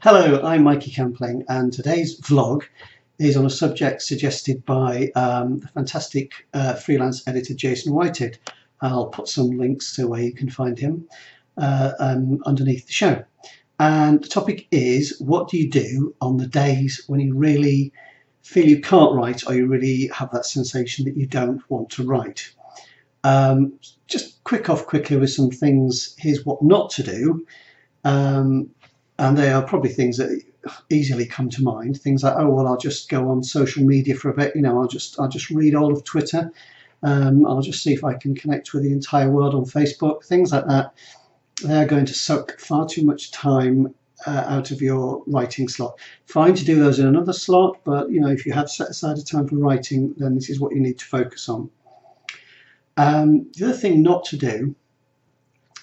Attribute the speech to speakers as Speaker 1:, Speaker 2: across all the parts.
Speaker 1: Hello, I'm Mikey Campling, and today's vlog is on a subject suggested by um, the fantastic uh, freelance editor Jason Whited. I'll put some links to where you can find him uh, um, underneath the show. And the topic is what do you do on the days when you really feel you can't write or you really have that sensation that you don't want to write? Um, just quick off quickly with some things. Here's what not to do. Um, and they are probably things that easily come to mind. Things like, oh well, I'll just go on social media for a bit. You know, I'll just I'll just read all of Twitter. Um, I'll just see if I can connect with the entire world on Facebook. Things like that. They're going to suck far too much time uh, out of your writing slot. Fine to do those in another slot, but you know, if you have set aside a time for writing, then this is what you need to focus on. Um, the other thing not to do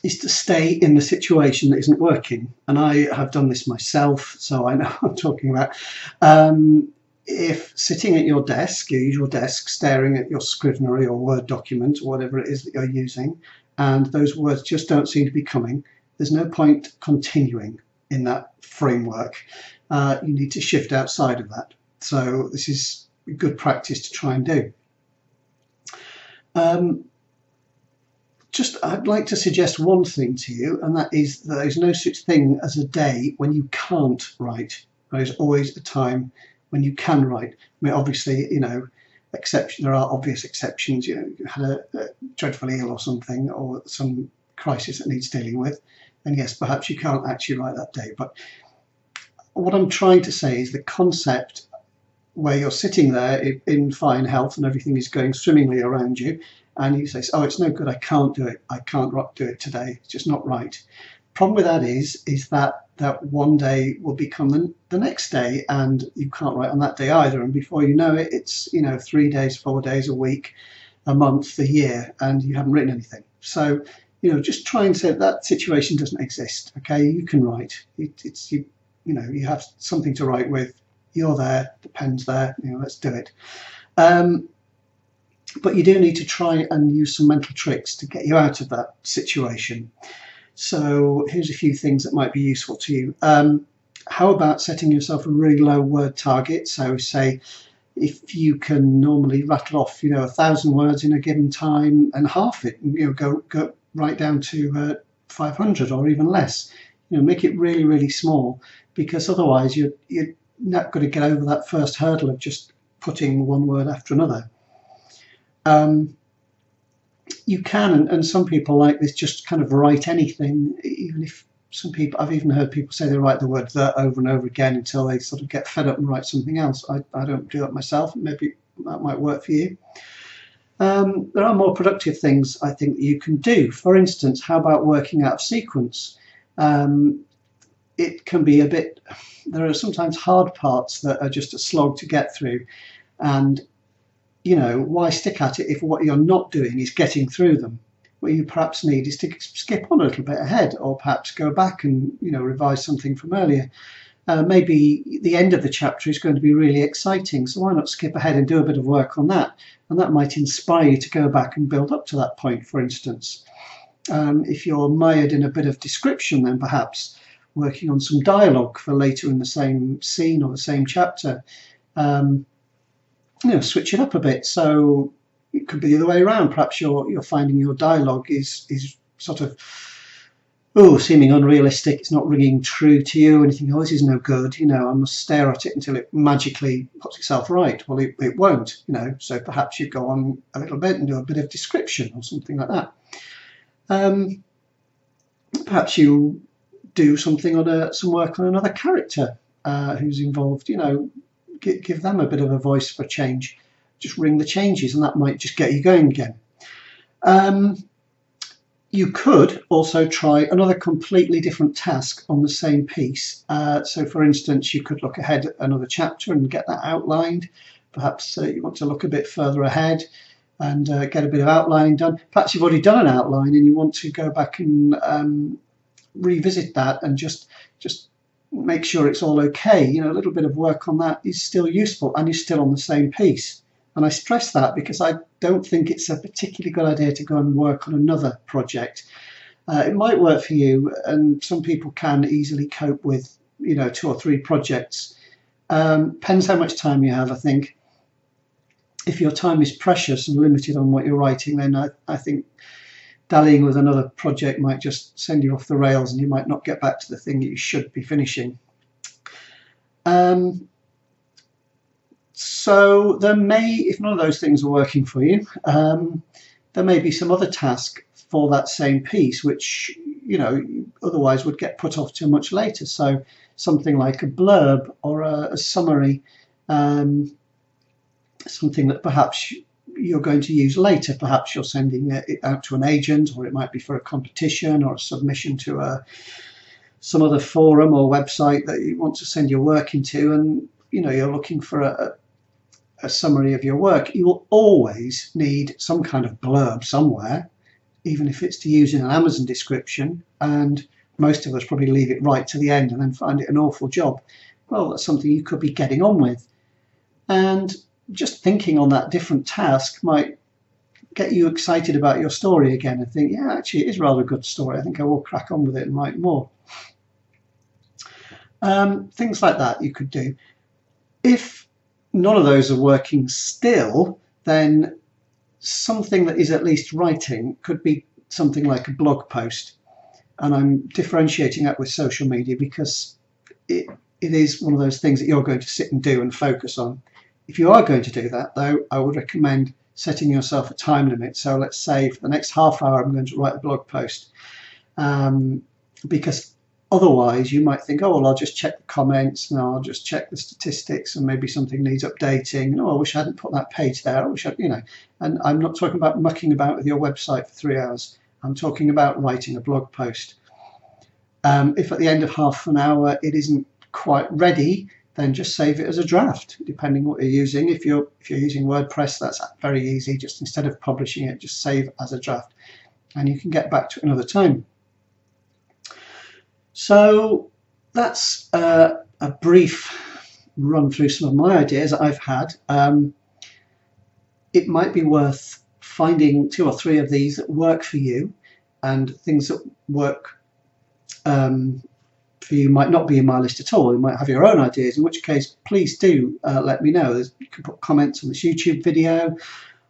Speaker 1: is to stay in the situation that isn't working. And I have done this myself, so I know what I'm talking about. Um, if sitting at your desk, your usual desk, staring at your Scrivener or Word document or whatever it is that you're using, and those words just don't seem to be coming, there's no point continuing in that framework. Uh, you need to shift outside of that. So this is good practice to try and do. Um, just I'd like to suggest one thing to you, and that is that there's no such thing as a day when you can't write. There's always a time when you can write. I mean, obviously, you know, exception. There are obvious exceptions. You know, you had a, a dreadful ill or something, or some crisis that needs dealing with, and yes, perhaps you can't actually write that day. But what I'm trying to say is the concept where you're sitting there in fine health and everything is going swimmingly around you, and you say, "Oh, it's no good. I can't do it. I can't do it today. It's just not right." Problem with that is, is that that one day will become the, the next day, and you can't write on that day either. And before you know it, it's you know three days, four days, a week, a month, a year, and you haven't written anything. So you know, just try and say that situation doesn't exist. Okay, you can write. It, it's you, you know, you have something to write with. You're there. The pen's there. You know, let's do it. Um, but you do need to try and use some mental tricks to get you out of that situation. So here's a few things that might be useful to you. Um, how about setting yourself a really low word target? So say if you can normally rattle off, you know, a thousand words in a given time and half it, you know, go go right down to uh, 500 or even less. You know, make it really really small because otherwise you're you're not going to get over that first hurdle of just putting one word after another. Um, you can, and, and some people like this, just kind of write anything, even if some people, I've even heard people say they write the word that over and over again until they sort of get fed up and write something else. I, I don't do that myself. Maybe that might work for you. Um, there are more productive things I think that you can do. For instance, how about working out of sequence? Um, it can be a bit, there are sometimes hard parts that are just a slog to get through. And you know, why stick at it if what you're not doing is getting through them? What you perhaps need is to skip on a little bit ahead, or perhaps go back and you know revise something from earlier. Uh, maybe the end of the chapter is going to be really exciting, so why not skip ahead and do a bit of work on that? And that might inspire you to go back and build up to that point, for instance. Um, if you're mired in a bit of description, then perhaps working on some dialogue for later in the same scene or the same chapter. Um, you know, switch it up a bit. So it could be the other way around. Perhaps you're you're finding your dialogue is is sort of oh seeming unrealistic. It's not ringing true to you, and you think, oh, this is no good. You know, I must stare at it until it magically puts itself right. Well, it, it won't. You know, so perhaps you go on a little bit and do a bit of description or something like that. Um, perhaps you do something on a some work on another character uh, who's involved. You know, give them a bit of a voice for change. Just ring the changes, and that might just get you going again. Um, you could also try another completely different task on the same piece. Uh, so, for instance, you could look ahead at another chapter and get that outlined. Perhaps uh, you want to look a bit further ahead and uh, get a bit of outlining done. Perhaps you've already done an outline and you want to go back and um, revisit that and just just make sure it's all okay. You know, a little bit of work on that is still useful and you're still on the same piece. And I stress that because I don't think it's a particularly good idea to go and work on another project. Uh, it might work for you, and some people can easily cope with you know, two or three projects. Um, depends how much time you have, I think. If your time is precious and limited on what you're writing, then I, I think dallying with another project might just send you off the rails and you might not get back to the thing that you should be finishing. Um, so there may, if none of those things are working for you, um, there may be some other task for that same piece, which you know otherwise would get put off too much later. So something like a blurb or a, a summary, um, something that perhaps you're going to use later. Perhaps you're sending it out to an agent, or it might be for a competition or a submission to a some other forum or website that you want to send your work into, and you know you're looking for a, a summary of your work. You will always need some kind of blurb somewhere, even if it's to use in an Amazon description. And most of us probably leave it right to the end and then find it an awful job. Well, that's something you could be getting on with. And just thinking on that different task might get you excited about your story again and think, yeah, actually, it is rather a good story. I think I will crack on with it and write more. Um, things like that you could do. If none of those are working still, then something that is at least writing could be something like a blog post. And I'm differentiating that with social media because it, it is one of those things that you're going to sit and do and focus on. If you are going to do that, though, I would recommend setting yourself a time limit. So let's say for the next half hour, I'm going to write a blog post. Um, because otherwise, you might think, oh, well, I'll just check the comments and I'll just check the statistics and maybe something needs updating. oh, I wish I hadn't put that page there. I wish I, you know, and I'm not talking about mucking about with your website for three hours. I'm talking about writing a blog post. Um, if at the end of half an hour it isn't quite ready, then just save it as a draft, depending what you're using. If you're if you're using WordPress, that's very easy. Just instead of publishing it, just save as a draft, and you can get back to it another time. So that's uh, a brief run through some of my ideas that I've had. Um, it might be worth finding two or three of these that work for you, and things that work um, for you might not be in my list at all. You might have your own ideas, in which case, please do uh, let me know. There's, you can put comments on this YouTube video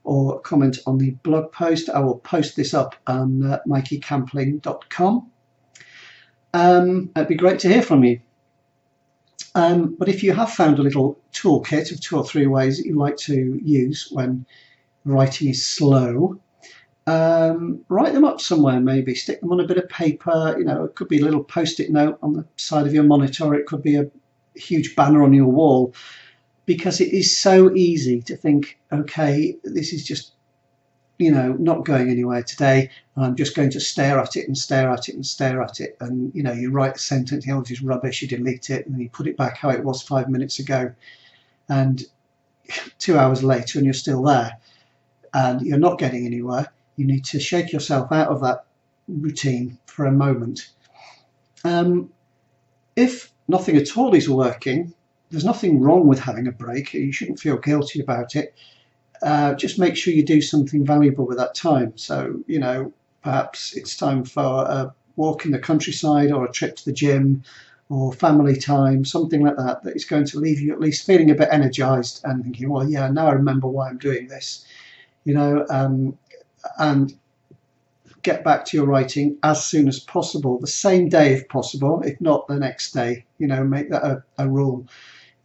Speaker 1: or comment on the blog post. I will post this up on uh, mikeycampling.com. Um, it'd be great to hear from you. Um, but if you have found a little toolkit of two or three ways that you like to use when writing is slow, um, write them up somewhere maybe. Stick them on a bit of paper. You know it could be a little post-it note on the side of your monitor. It could be a huge banner on your wall. Because it is so easy to think okay this is just you know not going anywhere today. And i'm just going to stare at it and stare at it and stare at it. And you know you write a sentence the is rubbish you delete it and then you put it back how it was five minutes ago. And two hours later and you're still there. And you're not getting anywhere you need to shake yourself out of that routine for a moment. Um, if nothing at all is working, there's nothing wrong with having a break. You shouldn't feel guilty about it. Uh, just make sure you do something valuable with that time. So, you know, perhaps it's time for a walk in the countryside or a trip to the gym or family time, something like that, that is going to leave you at least feeling a bit energized and thinking, well, yeah, now I remember why I'm doing this. You know, um, and get back to your writing as soon as possible, the same day if possible, if not the next day. You know, make that a, a rule.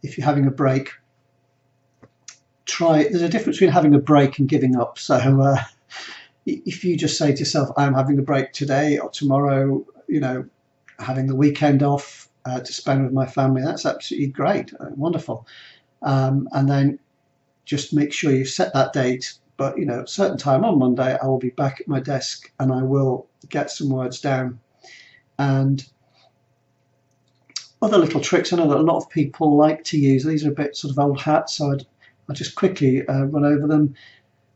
Speaker 1: If you're having a break, try. There's a difference between having a break and giving up. So uh, if you just say to yourself, "I'm having a break today or tomorrow," you know, having the weekend off uh, to spend with my family, that's absolutely great, uh, wonderful. Um, and then just make sure you set that date but you know, certain time on Monday, I will be back at my desk and I will get some words down. And other little tricks I know that a lot of people like to use. These are a bit sort of old hat, so I'd, I'll just quickly uh, run over them,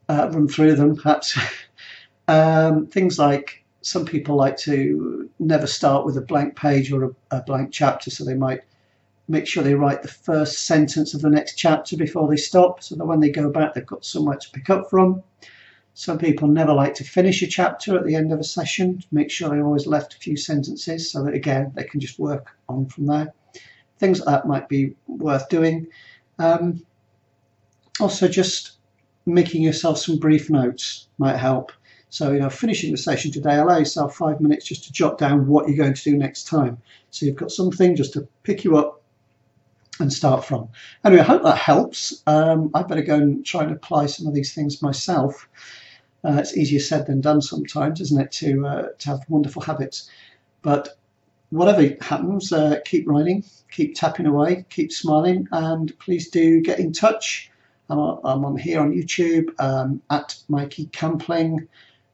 Speaker 1: uh, run through them perhaps. um, things like some people like to never start with a blank page or a, a blank chapter, so they might make sure they write the first sentence of the next chapter before they stop so that when they go back they've got somewhere to pick up from. Some people never like to finish a chapter at the end of a session. Make sure they always left a few sentences so that again they can just work on from there. Things like that might be worth doing. Um, also, just making yourself some brief notes might help. So, you know, finishing the session today, allow yourself five minutes just to jot down what you're going to do next time. So you've got something just to pick you up and start from. Anyway, I hope that helps. Um, I better go and try and apply some of these things myself. Uh, it's easier said than done sometimes, isn't it, to, uh, to have wonderful habits. But whatever happens, uh, keep writing, keep tapping away, keep smiling, and please do get in touch. I'm, I'm on here on YouTube um, at Mikey Campling.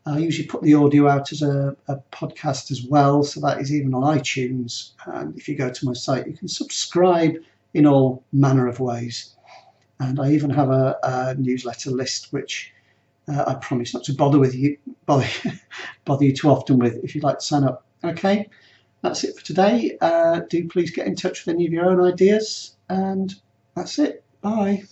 Speaker 1: I usually put the audio out as a, a, podcast as well, so that is even on iTunes. And if you go to my site, you can subscribe in all manner of ways. And I even have a, a newsletter list, which uh, I promise not to bother with you, bother, bother you too often with if you'd like to sign up. Okay, that's it for today. Uh, do please get in touch with any of your own ideas, and that's it. Bye.